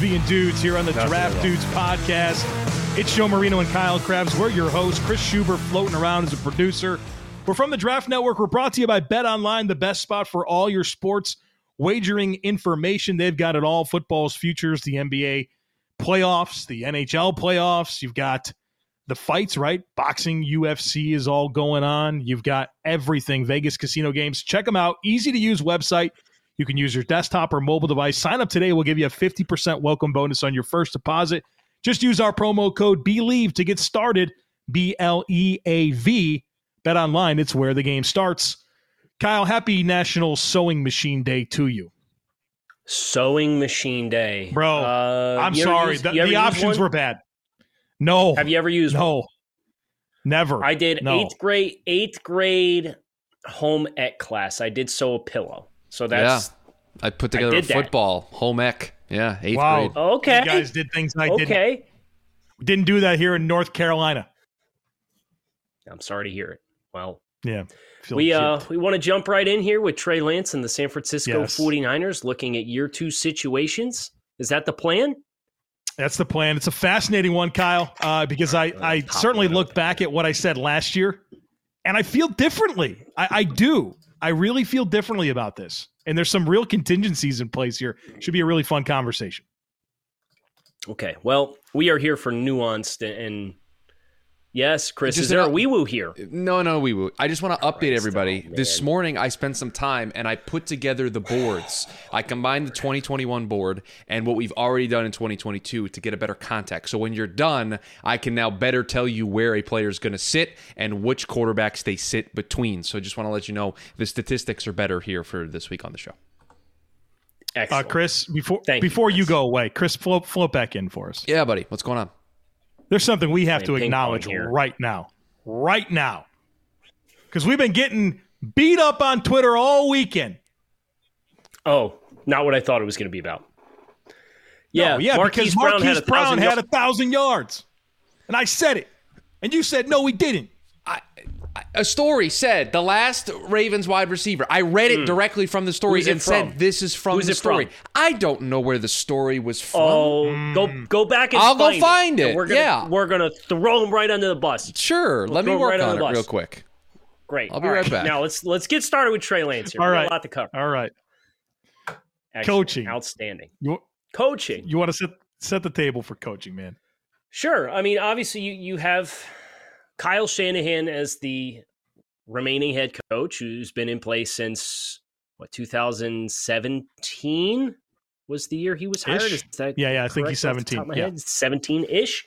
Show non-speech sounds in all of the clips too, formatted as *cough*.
Being dudes here on the Draft Dudes podcast. It's Joe Marino and Kyle Crabbs. We're your hosts. Chris Schubert floating around as a producer. We're from the Draft Network. We're brought to you by Bet Online, the best spot for all your sports wagering information. They've got it all football's futures, the NBA playoffs, the NHL playoffs. You've got the fights, right? Boxing, UFC is all going on. You've got everything, Vegas casino games. Check them out. Easy to use website. You can use your desktop or mobile device. Sign up today. We'll give you a 50% welcome bonus on your first deposit. Just use our promo code BELIEVE to get started. B L E A V. Bet online. It's where the game starts. Kyle, happy National Sewing Machine Day to you. Sewing Machine Day. Bro, Uh, I'm sorry. used- the the options were bad. No. Have you ever used one? No. Never. I did No. eighth grade, eighth grade home ec class. I did sew a pillow. So that's I put together a did that. football home ec. Yeah, eighth Wow. grade. okay. You guys did things I didn't. okay. Didn't do that here in North Carolina. I'm sorry to hear it. Well, Yeah. Feel we shit. uh we want to jump right in here with Trey Lance and the San Francisco Yes. 49ers looking at year 2 situations. Is that the plan? That's the plan. It's a fascinating one, Kyle, uh, because I, I certainly look back at what I said last year, and I feel differently. I, I do. I really feel differently about this. And there's some real contingencies in place here. Should be a really fun conversation. Okay. Well, we are here for nuanced and yes, Chris, Just is there a an- wee woo here? No, no, we will. I just want to update Christ, everybody. oh, this morning, I spent some time and I put together the boards. I combined the 2021 board and what we've already done in 2022 to get a better context. So when you're done, I can now better tell you where a player is going to sit and which quarterbacks they sit between. So I just want to let you know the statistics are better here for this week on the show. Uh, Excellent. Chris, before Thank you, before you Chris. go away, Chris, float, float back in for us. Yeah, buddy. What's going on? There's something we have to Playing ping pong acknowledge right now. Right now. Because we've been getting beat up on Twitter all weekend. Oh, not what I thought it was going to be about. Yeah, No, yeah, Marquise because Brown Marquise had a Brown had a thousand yards. And I said it. And you said, no, we didn't. A story said the last Ravens wide receiver. I read it hmm. directly from the story. Who's and said this is from Who's the it story. from? I don't know where the story was oh, from. Oh, go go back and I'll go find find And it, We're gonna, yeah. we're gonna throw him right under the bus. Sure, let me work right on on the it bus. real quick. Great. I'll be right back. Now let's let's get started with Trey Lance here. All We got right. a lot to cover. All right. Excellent. Coaching. outstanding. You, Coaching. you want to set, set the table for coaching, man. Sure. I mean, obviously, you you have Kyle Shanahan as the remaining head coach, who's been in place since what 2017 was the year he was hired. Ish. Is that Yeah, yeah, I think he's correct off the 17, top of my yeah. 17 ish.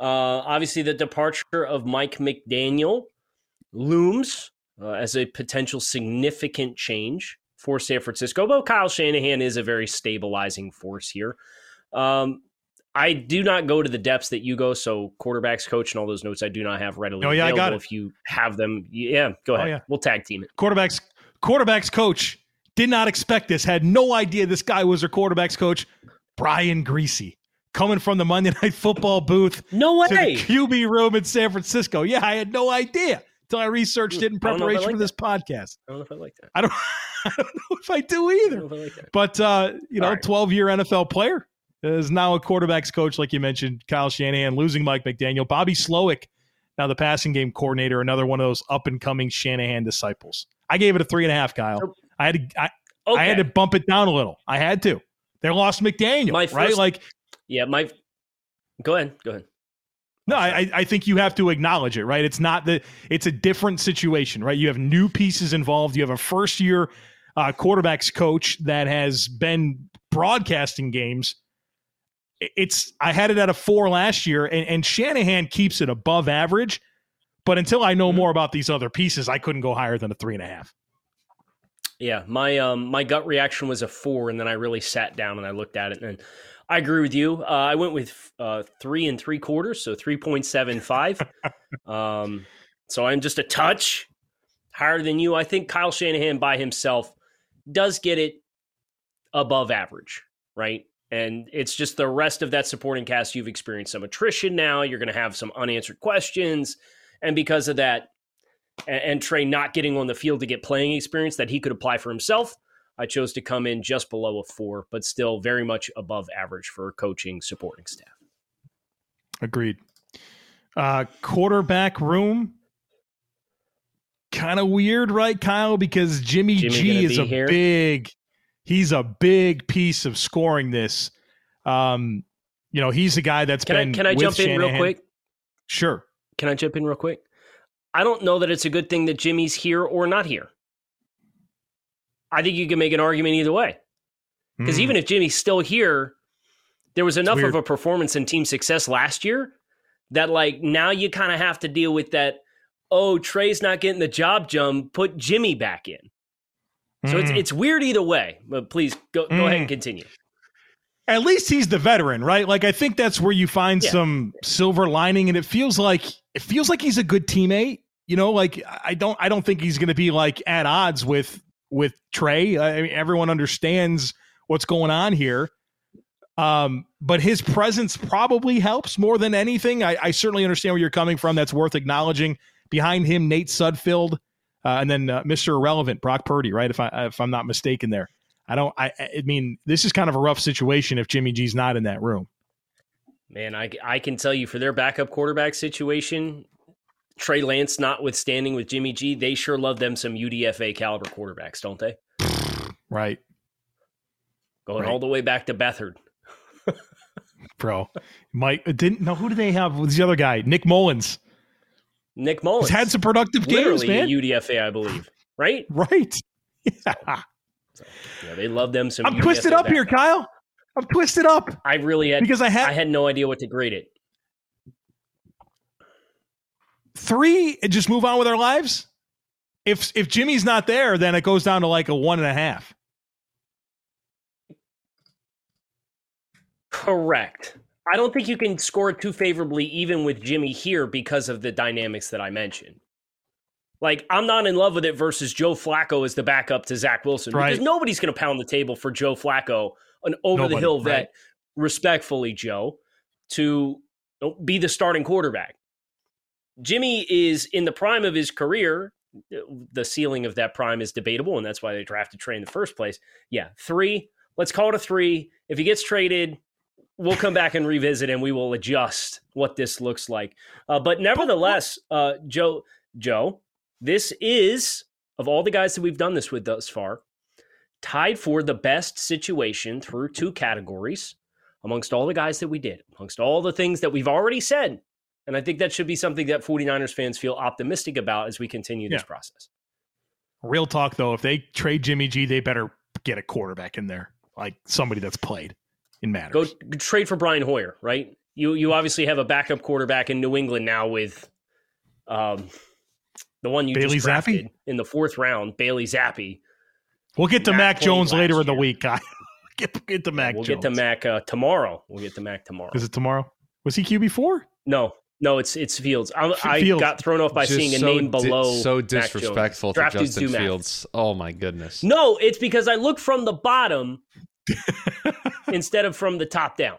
Uh, obviously, the departure of Mike McDaniel looms uh, as a potential significant change for San Francisco. But Kyle Shanahan is a very stabilizing force here. Um, I do not go to the depths that you go. So quarterbacks coach and all those notes I do not have readily Oh, yeah, I available. got it. If you have them, yeah, go Oh, ahead. yeah. We'll tag team it. Quarterbacks, quarterbacks coach did not expect this, had no idea this guy was their quarterbacks coach. Brian Griese coming from the Monday *laughs* Night Football booth No to the way. QB room in San Francisco. Yeah, I had no idea. until I researched it in preparation like for this that. podcast. I don't know if I like that. I don't, *laughs* I don't know if I do either. I like but uh, you know, twelve right. year NFL player is now a quarterbacks coach, like you mentioned. Kyle Shanahan losing Mike McDaniel, Bobby Slowik, now the passing game coordinator, another one of those up and coming Shanahan disciples. I gave it a three and a half, Kyle. I had to, I, okay. I had to bump it down a little. I had to. They lost McDaniel, my first, right? Like, yeah, my. Go ahead. Go ahead. No, I, I think you have to acknowledge it, right? It's not that it's a different situation, right? You have new pieces involved. You have a first year uh, quarterbacks coach that has been broadcasting games. It's I had it at a four last year, and, and Shanahan keeps it above average. But until I know mm-hmm. more about these other pieces, I couldn't go higher than a three and a half. Yeah, my um my gut reaction was a four, and then I really sat down and I looked at it, and I agree with you. Uh, I went with uh, three and three quarters, so three point seven five. *laughs* um, so I'm just a touch higher than you. I think Kyle Shanahan by himself does get it above average, right? And it's just the rest of that supporting cast. You've experienced some attrition now. You're going to have some unanswered questions, and because of that, and, and Trey not getting on the field to get playing experience that he could apply for himself I chose to come in just below a four, but still very much above average for coaching supporting staff. Agreed. Uh, quarterback room, kind of weird, right, Kyle? Because Jimmy, Jimmy G is a here? big, he's a big piece of scoring this. Um, you know, he's a guy that's can been. I, can I jump Shanahan. in real quick? Sure. Can I jump in real quick? I don't know that it's a good thing that Jimmy's here or not here. I think you can make an argument either way. Because mm. even if Jimmy's still here, there was enough of a performance and team success last year that like now you kind of have to deal with that. Oh, Trey's not getting the job jump. Put Jimmy back in. So it's hmm. it's weird either way. But please go go mm. ahead and hmm. continue. At least he's the veteran, right? Like I think that's where you find yeah. some silver lining, and it feels like it feels like he's a good teammate. You know, like I don't I don't think he's going to be like at odds with with Trey. I mean, everyone understands what's going on here. Um, but his presence probably helps more than anything. I, I, certainly understand where you're coming from. That's worth acknowledging. Behind him, Nate Sudfeld, uh, and then uh, Mr. Irrelevant, Brock Purdy. Right, if I if I'm not mistaken, there. I don't. I, I mean, this is kind of a rough situation if Jimmy G's not in that room. Man, I I can tell you for their backup quarterback situation, Trey Lance notwithstanding with Jimmy G, they sure love them some UDFA caliber quarterbacks, don't they? *sighs* Right. Going right. all the way back to Beathard. *laughs* Bro, Mike didn't know who do they have? with the other guy? Nick Mullens. Nick Mullens He's had some productive games, man. UDFA, I believe. Right. *laughs* Right. Yeah. So, yeah, they love them some. I'm UDFA twisted up here, Kyle. I'm twisted up. I really had because I had I had no idea what to grade it. three and just move on with our lives? If if Jimmy's not there, then it goes down to like a one and a half. Correct. I don't think you can score too favorably even with Jimmy here because of the dynamics that I mentioned. Like, I'm not in love with it versus Joe Flacco as the backup to Zach Wilson right. because nobody's going to pound the table for Joe Flacco, an over the hill vet, right. respectfully, Joe, to be the starting quarterback. Jimmy is in the prime of his career. The ceiling of that prime is debatable, and that's why they drafted Trey in the first place. Yeah, three. Let's call it a three. If he gets traded, we'll come back and revisit, and we will adjust what this looks like. Uh, but nevertheless, uh, Joe, Joe, this is of all the guys that we've done this with thus far, tied for the best situation through two categories amongst all the guys that we did, amongst all the things that we've already said and I think that should be something that 49ers fans feel optimistic about as we continue this yeah. process. Real talk, though, if they trade Jimmy G, they better get a quarterback in there, like somebody that's played in matters. Go trade for Brian Hoyer, right? You you obviously have a backup quarterback in New England now with um, the one you Bailey just drafted in the fourth round, Bailey Zappe. We'll get to Mac, Mac Jones later year. in the week, guy. *laughs* get, get to Mac. we'll Jones. get to Mac uh, tomorrow. We'll get to Mac tomorrow. Is it tomorrow? Was he QB four? No, no, it's it's Fields. I, I got thrown off by Just seeing a so name below. Di- so disrespectful to Justin Fields. Oh my goodness. No, it's because I look from the bottom *laughs* instead of from the top down.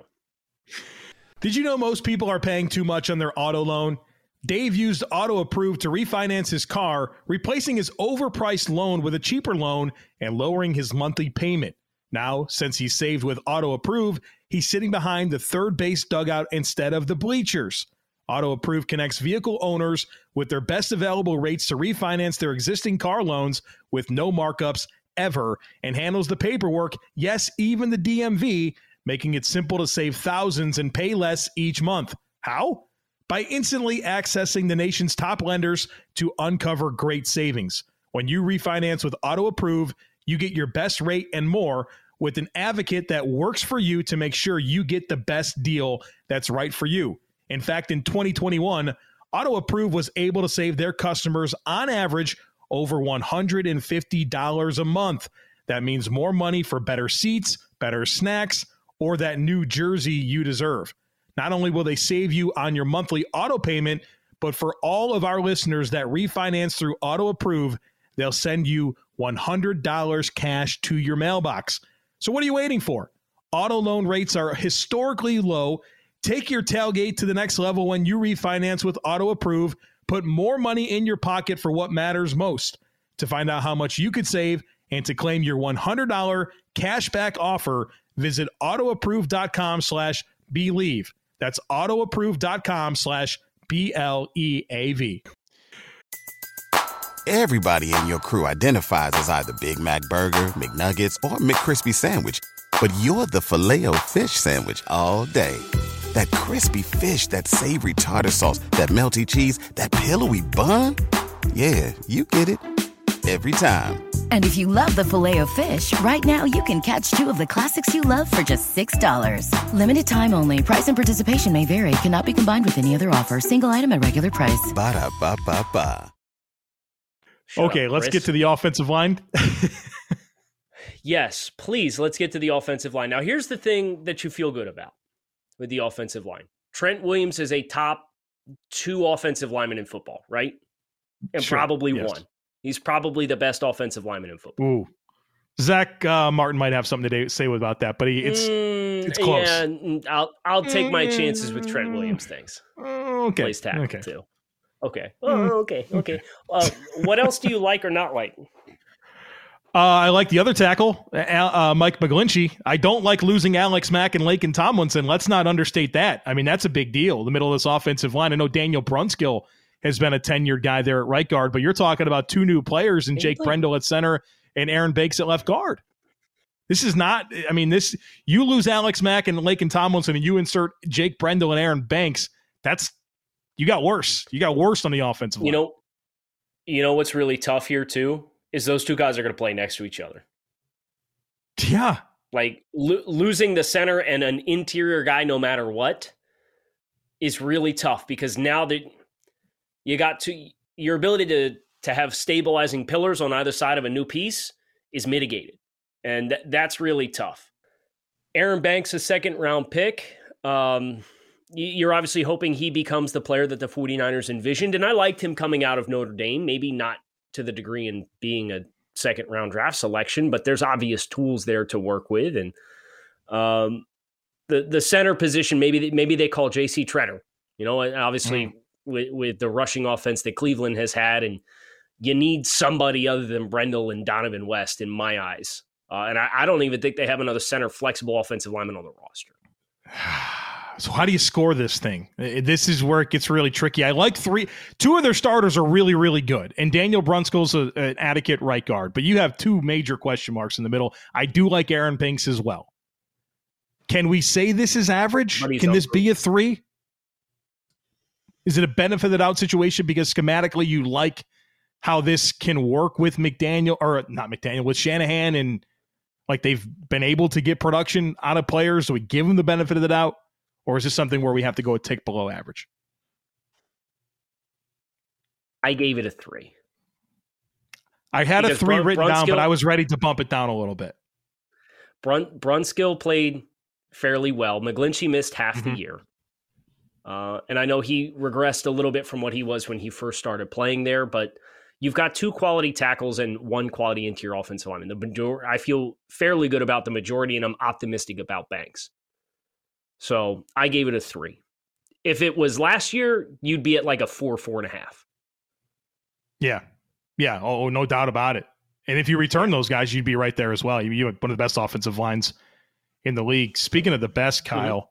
Did you know most people are paying too much on their auto loan? Dave used Auto Approve to refinance his car, replacing his overpriced loan with a cheaper loan and lowering his monthly payment. Now, since he saved with Auto Approve, he's sitting behind the third base dugout instead of the bleachers. Auto Approve connects vehicle owners with their best available rates to refinance their existing car loans with no markups ever and handles the paperwork, yes, even the DMV, making it simple to save thousands and pay less each month. How? by instantly accessing the nation's top lenders to uncover great savings. When you refinance with Auto Approve, you get your best rate and more with an advocate that works for you to make sure you get the best deal that's right for you. In fact, in 2021, Auto Approve was able to save their customers on average over $150 a month. That means more money for better seats, better snacks, or that new jersey you deserve. Not only will they save you on your monthly auto payment, but for all of our listeners that refinance through Auto Approve, they'll send you $100 cash to your mailbox. So what are you waiting for? Auto loan rates are historically low. Take your tailgate to the next level when you refinance with Auto Approve. Put more money in your pocket for what matters most. To find out how much you could save and to claim your $100 cashback offer, visit autoapprove.com slash believe. That's autoapprove.com slash B L E A V. Everybody in your crew identifies as either Big Mac Burger, McNuggets, or McCrispy Sandwich, but you're the filet fish Sandwich all day. That crispy fish, that savory tartar sauce, that melty cheese, that pillowy bun. Yeah, you get it every time. And if you love the filet of fish, right now you can catch two of the classics you love for just $6. Limited time only. Price and participation may vary. Cannot be combined with any other offer. Single item at regular price. Ba da ba ba ba. Shut okay, up, let's Chris. get to the offensive line. *laughs* Yes, please, let's get to the offensive line. Now, here's the thing that you feel good about with the offensive line Trent Williams is a top two offensive lineman in football, right? And Sure, probably yes. one. He's probably the best offensive lineman in football. Ooh. Zach uh, Martin might have something to say about that, but he, it's Mm, it's close. Yeah, mm, I'll I'll take my chances with Trent Williams. Things uh, okay. plays tackle okay. too. Okay. Oh, okay. Okay. *laughs* Uh, what else do you like or not like? Uh, I like the other tackle, uh, uh, Mike McGlinchey. I don't like losing Alex Mack and Laken Tomlinson. Let's not understate that. I mean, that's a big deal. The middle of this offensive line. I know Daniel Brunskill has been a tenured guy there at right guard, but you're talking about two new players and Jake Brendel at center and Aaron Banks at left guard. This is not. I mean, this you lose Alex Mack and Laken Tomlinson, and you insert Jake Brendel and Aaron Banks. That's you got worse. You got worse on the offensive line. You know, you know what's really tough here too is those two guys are going to play next to each other. yeah. Like lo- losing the center and an interior guy, no matter what, is really tough because now that you got to your ability to to have stabilizing pillars on either side of a new piece is mitigated, and th- that's really tough. Aaron Banks, a second round pick. Um, you're obviously hoping he becomes the player that the 49ers envisioned. And I liked him coming out of Notre Dame, maybe not to the degree in being a second round draft selection, but there's obvious tools there to work with. And um, the the center position, maybe maybe they call J.C. Tretter. You know, and obviously with, with the rushing offense that Cleveland has had, and you need somebody other than Brendel and Donovan West in my eyes. Uh, and I, I don't even think they have another center flexible offensive lineman on the roster. *sighs* *sighs* *sighs* So how do you score this thing? This is where it gets really tricky. I like three, two of their starters are really, really good, and Daniel Brunskill's a, an adequate right guard. But you have two major question marks in the middle. I do like Aaron Banks as well. Can we say this is average? Can this be a three? Is it a benefited out situation because schematically you like how this can work with McDaniel or not McDaniel with Shanahan and like they've been able to get production out of players? so we give them the benefit of the doubt? Or is this something where we have to go a tick below average? I gave it a three. I had a three Brun- written down, but I was ready to bump it down a little bit. Brun- Brunskill played fairly well. McGlinchey missed half Mhm. the year. Uh, and I know he regressed a little bit from what he was when he first started playing there, but you've got two quality tackles and one quality interior offensive lineman. The major- I feel fairly good about the majority, and I'm optimistic about Banks. So I gave it a three. If it was last year, you'd be at like a four, four and a half. Yeah. Yeah. Oh, no doubt about it. And if you return those guys, you'd be right there as well. You, you have one of the best offensive lines in the league. Speaking of the best, mm-hmm. Kyle,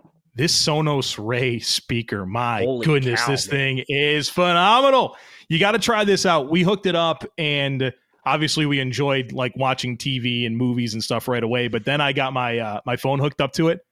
mm-hmm. this Sonos Ray speaker, my Holy goodness, cow, this man. thing is phenomenal. You got to try this out. We hooked it up and obviously we enjoyed like watching TV and movies and stuff right away. But then I got my uh, my phone hooked up to it,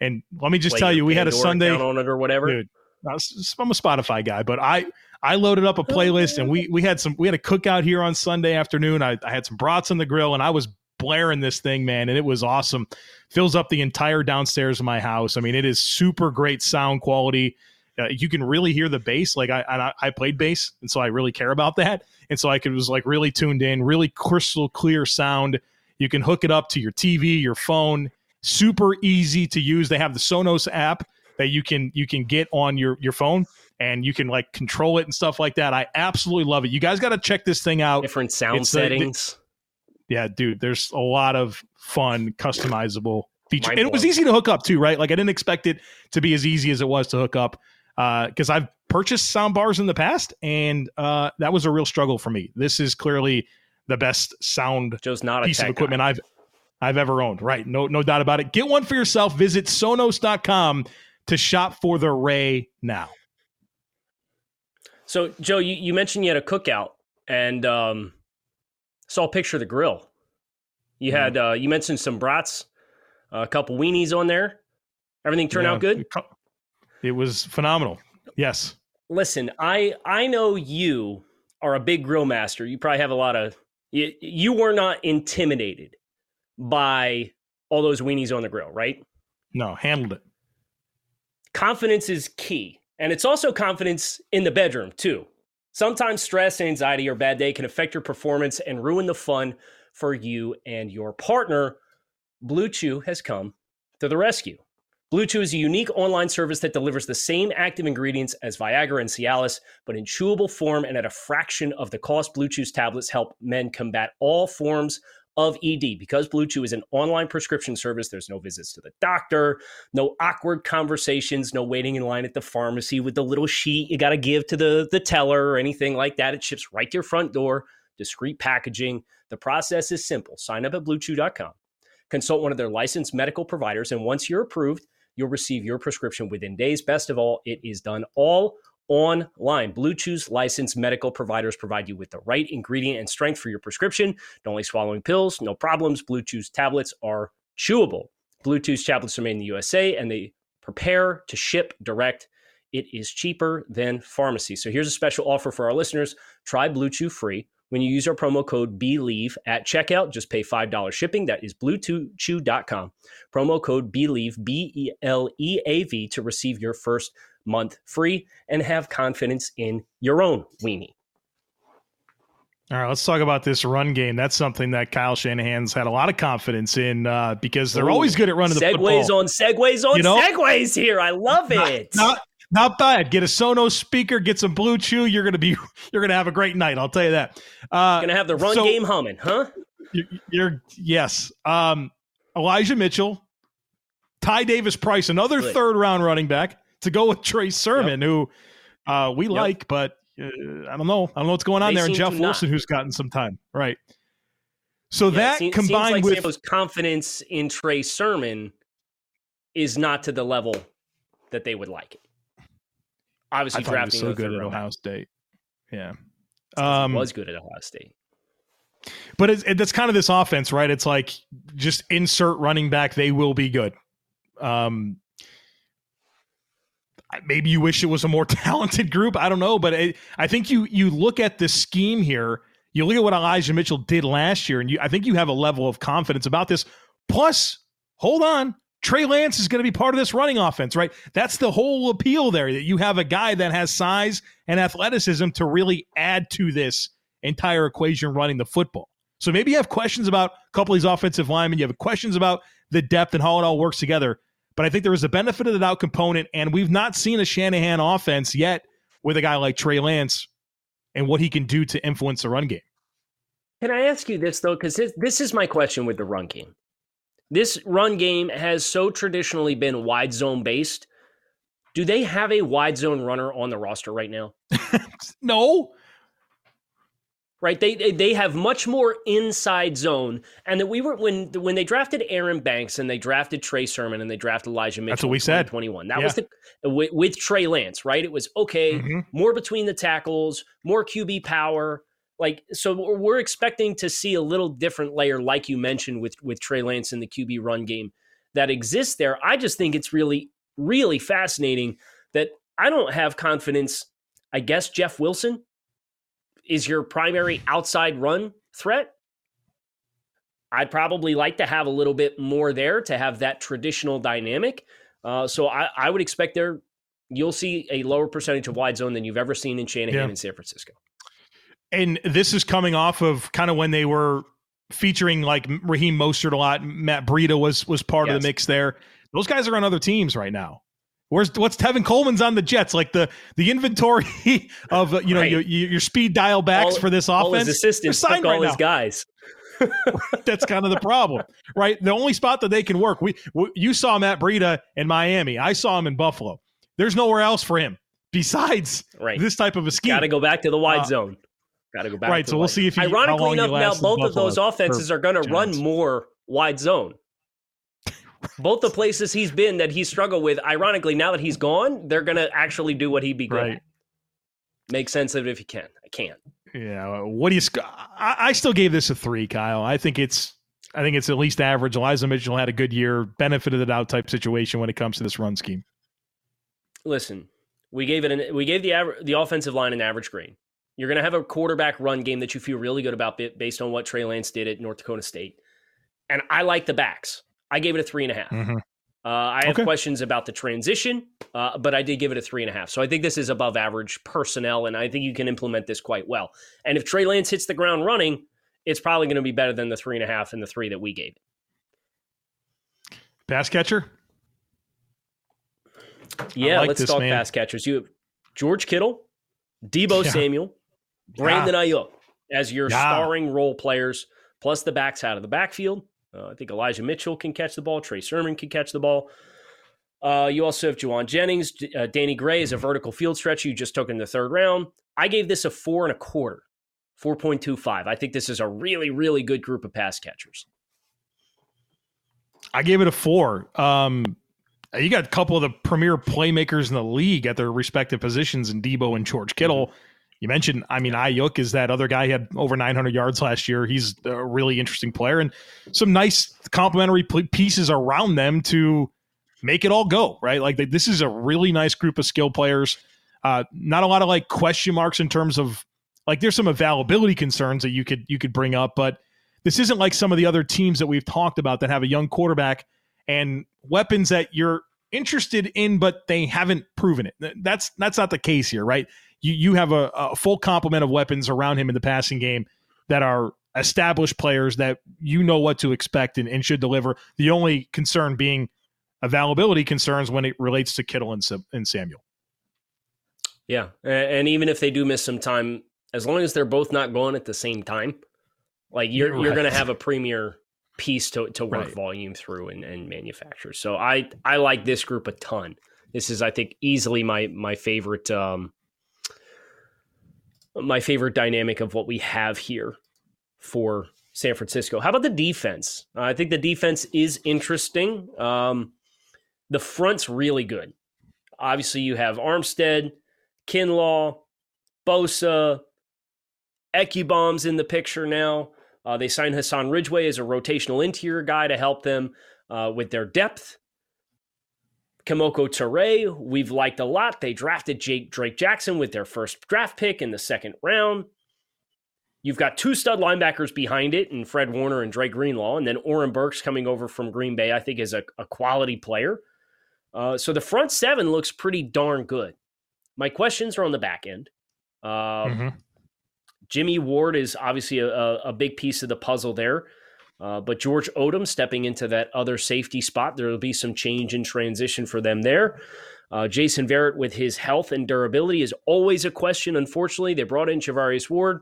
and let me just tell you, we had a Sunday on it or whatever. Dude, I'm a Spotify guy, but I I loaded up a playlist and we *laughs* we had some we had a cookout here on Sunday afternoon. I, I had some brats on the grill and I was blaring this thing, man, and it was awesome. Fills up the entire downstairs of my house. I mean, it is super great sound quality. Uh, you can really hear the bass. Like I, I, I played bass, and so I really care about that. And so I could was like really tuned in, really crystal clear sound. You can hook it up to your TV, your phone. Super easy to use. They have the Sonos app that you can you can get on your your phone and you can like control it and stuff like that. I absolutely love it. You guys got to check this thing out. Different sound it's settings. A, yeah, dude, there's a lot of fun customizable feature. And it was easy to hook up too, right? Like I didn't expect it to be as easy as it was to hook up because uh, I've purchased sound bars in the past, and uh, that was a real struggle for me. This is clearly the best sound Joe's not piece of equipment guy. I've I've ever owned. Right, no no doubt about it. Get one for yourself. Visit Sonos.com to shop for the Ray now. So, Joe, you, you mentioned you had a cookout, and um, saw a picture of the grill. You mm-hmm. had uh, you mentioned some brats, a couple weenies on there. Everything turned yeah, out good. It was phenomenal. Yes. Listen, I I know you are a big grill master. You probably have a lot of you, you were not intimidated by all those weenies on the grill, right? No, handled it. Confidence is key. And it's also confidence in the bedroom, too. Sometimes stress, anxiety, or bad day can affect your performance and ruin the fun for you and your partner. Blue Chew has come to the rescue. Blue Chew is a unique online service that delivers the same active ingredients as Viagra and Cialis, but in chewable form and at a fraction of the cost. Blue Chew's tablets help men combat all forms of ED. Because Blue Chew is an online prescription service, there's no visits to the doctor, no awkward conversations, no waiting in line at the pharmacy with the little sheet you got to give to the, the teller or anything like that. It ships right to your front door, discreet packaging. The process is simple. Sign up at bluechew.com, consult one of their licensed medical providers, and once you're approved, You'll receive your prescription within days. Best of all, it is done all online. Blue Chew's licensed medical providers provide you with the right ingredient and strength for your prescription. Not only swallowing pills, no problems. Blue Chew's tablets are chewable. Blue Chew's tablets are made in the USA and they prepare to ship direct. It is cheaper than pharmacy. So here's a special offer for our listeners. Try Blue Chew free when you use our promo code BLEAV at checkout. Just pay $5 shipping. That is bluetoothchew.com. Promo code BLEAV, B E L E A V, to receive your first month free and have confidence in your own weenie. All right, let's talk about this run game. That's something that Kyle Shanahan's had a lot of confidence in uh, because they're Ooh, always good at running the segues football. on segues on you know? segues here. I love it. Not, not, not bad. Get a Sonos speaker, get some Blue Chew. You're gonna be *laughs* you're gonna have a great night. I'll tell you that. Uh, gonna have the run so, game humming, huh? You're, you're yes. Um, Elijah Mitchell, Ty Davis Price, another Good. third round running back to go with Trey Sermon, yep. who uh, we yep. like, but uh, I don't know. I don't know what's going on they there. And Jeff Wilson, not. who's gotten some time, right? So yeah, that seems, combined seems like with Sambo's confidence in Trey Sermon is not to the level that they would like it obviously drafting so good at Ohio State. Yeah, um, was good at Ohio State. But it's, it, that's kind of this offense, right? It's like just insert running back; they will be good. Um, maybe you wish it was a more *laughs* talented group. I don't know, but it, I think you you look at the scheme here. You look at what Elijah Mitchell did last year, and you, I think you have a level of confidence about this. Plus, hold on, Trey Lance is going to be part of this running offense, right? That's the whole appeal there that you have a guy that has size and athleticism to really add to this entire equation running the football. So maybe you have questions about a couple of these offensive linemen, you have questions about the depth and how it all works together. But I think there is a benefit of the doubt component, and we've not seen a Shanahan offense yet with a guy like Trey Lance and what he can do to influence the run game. Can I ask you this though? Because this, this is my question with the run game. This run game has so traditionally been wide zone based. Do they have a wide zone runner on the roster right now? *laughs* no. Right, they, they have much more inside zone, and that we were when when they drafted Aaron Banks and they drafted Trey Sermon and they drafted Elijah Mitchell. That's what we said. Twenty one. That yeah. was the with, with, Trey Lance, right? It was okay, mm-hmm. more between the tackles, more QB power. Like so, we're expecting to see a little different layer, like you mentioned with with Trey Lance in the QB run game that exists there. I just think it's really really fascinating that I don't have confidence. I guess Jeff Wilson is your primary outside run threat. I'd probably like to have a little bit more there to have that traditional dynamic. Uh, so I, I, would expect there you'll see a lower percentage of wide zone than you've ever seen in Shanahan yeah. in San Francisco. And this is coming off of kind of when they were featuring like Raheem Mostert a lot. Matt Breida was was part yes. of the mix there. Those guys are on other teams right now. Where's what's Tevin Coleman's on the Jets? Like the the inventory *laughs* of you know right. your, your speed dial backs all, for this offense. All his assistants took all right his now. guys. *laughs* That's kind of the problem, right? The only spot that they can work. We, we you saw Matt Breida in Miami. I saw him in Buffalo. There's nowhere else for him besides right. this type of a scheme. Got to go back to the wide uh, zone. Got to go back. Right. so we'll see if he. Ironically enough, now both of those offenses are going to run more wide zone. Both the places he's been that he struggled with, ironically, now that he's gone, they're going to actually do what he'd be good right. at. Make sense of it if you can. I can't. Yeah. Uh, what do you? I, I still gave this a three, Kyle. I think it's. I think it's at least average. Elijah Mitchell had a good year, benefited it out type situation when it comes to this run scheme. Listen, we gave it an we gave the aver- the offensive line an average grade. You're going to have a quarterback run game that you feel really good about based on what Trey Lance did at North Dakota State, and I like the backs. I gave it a three and a half. Mm-hmm. Uh, I have okay. questions about the transition, uh, but I did give it a three and a half. So I think this is above average personnel, and I think you can implement this quite well. And if Trey Lance hits the ground running, it's probably going to be better than the three and a half and the three that we gave. Pass catcher. Yeah, like let's talk man. pass catchers. You have George Kittle, Deebo yeah. Samuel, Brandon yeah. Aiyuk as your yeah. starring role players, plus the backs out of the backfield. Uh, I think Elijah Mitchell can catch the ball. Trey Sermon can catch the ball. Uh, you also have Jauan Jennings. Uh, Danny Gray is a vertical field stretcher you just took in the third round. I gave this a four and a quarter, 4.25. I think this is a really, really good group of pass catchers. I gave it a four. Um, you got a couple of the premier playmakers in the league at their respective positions in Deebo and George Kittle. Mm-hmm. You mentioned, I mean, Aiyuk is that other guy. He had over 900 yards last year. He's a really interesting player and some nice complementary pieces around them to make it all go, right? Like this is a really nice group of skill players. Uh, not a lot of like question marks in terms of like there's some availability concerns that you could you could bring up, but this isn't like some of the other teams that we've talked about that have a young quarterback and weapons that you're interested in, but they haven't proven it. That's that's not the case here, right? You you have a, a full complement of weapons around him in the passing game that are established players that you know what to expect and, and should deliver. The only concern being availability concerns when it relates to Kittle and, and Samuel. Yeah, and even if they do miss some time, as long as they're both not going at the same time, like you're you're, you're going to have a premier piece to, to work right. volume through and, and manufacture. So I I like this group a ton. This is I think easily my my favorite um, my favorite dynamic of what we have here for San Francisco. How about the defense? Uh, I think the defense is interesting. Um, the front's really good. Obviously, you have Armstead, Kinlaw, Bosa, Ekuban's in the picture now. Uh, they signed Hassan Ridgeway as a rotational interior guy to help them uh, with their depth. Kemoko Turay, we've liked a lot. They drafted Jake Drake Jackson with their first draft pick in the second round. You've got two stud linebackers behind it, and Fred Warner and Dre Greenlaw, and then Oren Burks coming over from Green Bay. I think is a, a quality player. Uh, so the front seven looks pretty darn good. My questions are on the back end. Uh, mm-hmm. Jimmy Ward is obviously a, a, big piece of the puzzle there. Uh, but George Odum stepping into that other safety spot, there will be some change in transition for them there. Uh, Jason Verrett with his health and durability is always a question. Unfortunately, they brought in Charvarius Ward.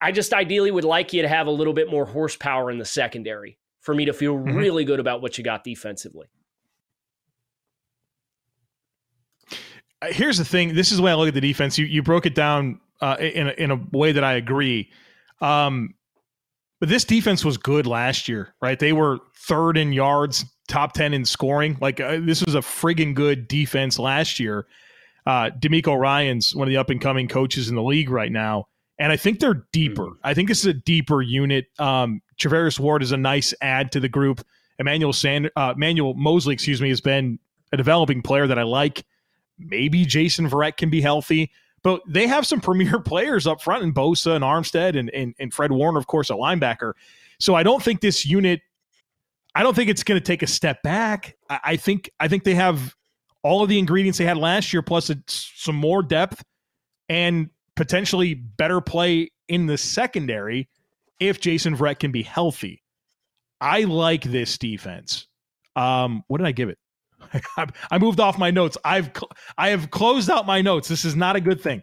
I just ideally would like you to have a little bit more horsepower in the secondary for me to feel mm-hmm. really good about what you got defensively. uh, here's the thing. This is the way I look at the defense. You you broke it down uh, in a, in a way that I agree. Um, but this defense was good last year, right? They were third in yards, top ten in scoring. Like uh, this was a friggin' good defense last year. Uh, DeMeco Ryans one of the up and coming coaches in the league right now, and I think they're deeper. Mm-hmm. I think this is a deeper unit. Um, Charvarius Ward is a nice add to the group. Emmanuel Sand, uh, Emmanuel Moseley, excuse me, has been a developing player that I like. Maybe Jason Verrett can be healthy, but they have some *laughs* premier players up front in Bosa and Armstead and, and, and Fred Warner, of course, a linebacker. So I don't think this unit, I don't think it's going to take a step back. I, I, think I think they have all of the ingredients they had last year, plus a, some more depth and potentially better play in the secondary if Jason Verrett can be healthy. I like this defense. Um, what did I give it? *laughs* I moved off my notes. I've cl- I have closed out my notes. This is not a good thing.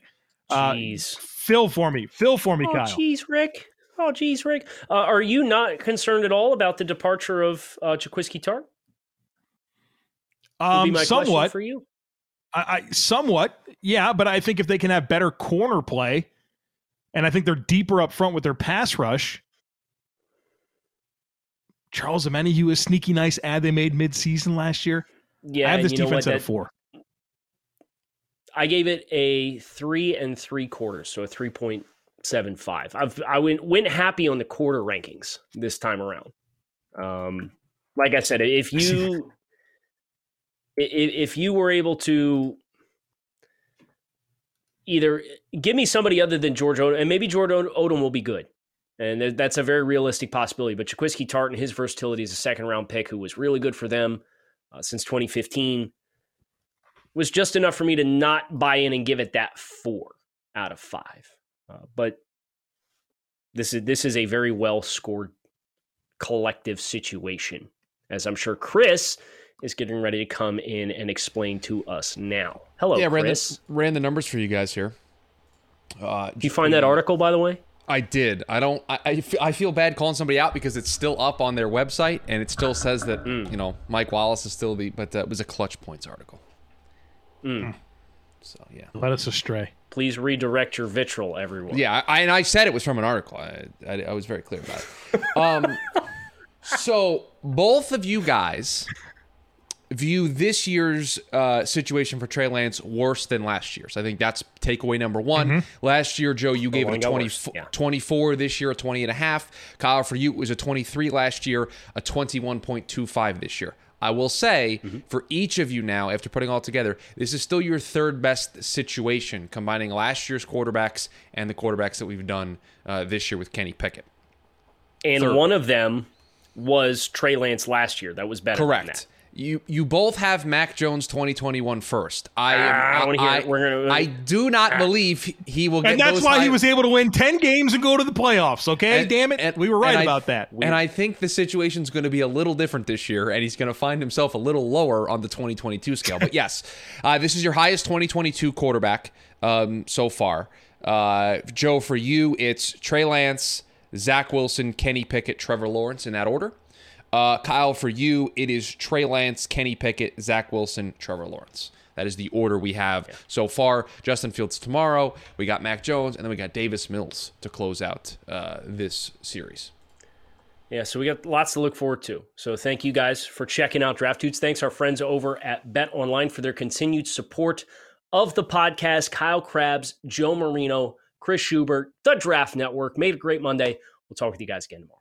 Uh, jeez. Uh, fill for me. Fill for me, oh, Kyle. Jeez, Rick. Oh, jeez, Rick. Uh, are you not concerned at all about the departure of uh, Jaquiski Tartt? Um, somewhat for you. I, I somewhat, yeah, but I think if they can have better corner play, and I think they're deeper up front with their pass rush. Charles Omenihu, a sneaky nice ad they made mid-season last year. Yeah, I have this defense at a four. I gave it a three and three quarters, so a three point seven five. I've I went went happy on the quarter rankings this time around. Um, like I said, if *laughs* you if you were able to either give me somebody other than George Odum, and maybe George Odum will be good. And that's a very realistic possibility. But Jaquiski Tartt and his versatility as a second round pick, who was really good for them uh, since 2015 was just enough for me to not buy in and give it that four out of five. Uh, but this is this is a very well scored collective situation, as I'm sure Chris is getting ready to come in and explain to us now. Hello, yeah, Chris. Ran the, ran the numbers for you guys here. Uh, Did you find that article, by the way? I did. I don't. I, I feel bad calling somebody out because it's still up on their website and it still says that mm. you know Mike Wallace is still the. But it was a clutch points article. Mm. So yeah, let us astray. Please redirect your vitriol, everyone. Yeah, I, and I said it was from an article. I, I, I was very clear about it. um, *laughs* so both of you guys view this year's uh, situation for Trey Lance worse than last year's. I think that's takeaway number one. Mm-hmm. Last year, Joe, you gave it a 20, yeah. 24. This year, a 20 and a half. Kyle, for you, it was a 23 last year, a 21.25 this year. I will say mm-hmm. for each of you now, after putting all together, this is still your third best situation, combining last year's quarterbacks and the quarterbacks that we've done uh, this year with Kenny Pickett. And third. one of them was Trey Lance last year. That was better. Correct. You you both have Mac Jones 2021 first. I am, ah, I, I, gonna, I, do not ah. believe he will get And that's why high. he was able to win 10 games and go to the playoffs, okay? And, Damn it. And, we were right about that. We, and I think the situation's going to be a little different this year and he's going to find himself a little lower on the 2022 scale. But yes, *laughs* uh, this is your highest 2022 quarterback um, so far. Uh, Joe, for you, it's Trey Lance, Zach Wilson, Kenny Pickett, Trevor Lawrence in that order. Uh, Kyle, for you, it is Trey Lance, Kenny Pickett, Zach Wilson, Trevor Lawrence. That is the order we have yeah. so far. Justin Fields tomorrow. We got Mac Jones, and then we got Davis Mills to close out uh, this series. Yeah, so we got lots to look forward to. So thank you guys for checking out Draft Dudes. Thanks our friends over at Bet Online for their continued support of the podcast. Kyle Crabbs, Joe Marino, Chris Schubert, the Draft Network. Made a great Monday. We'll talk with you guys again tomorrow.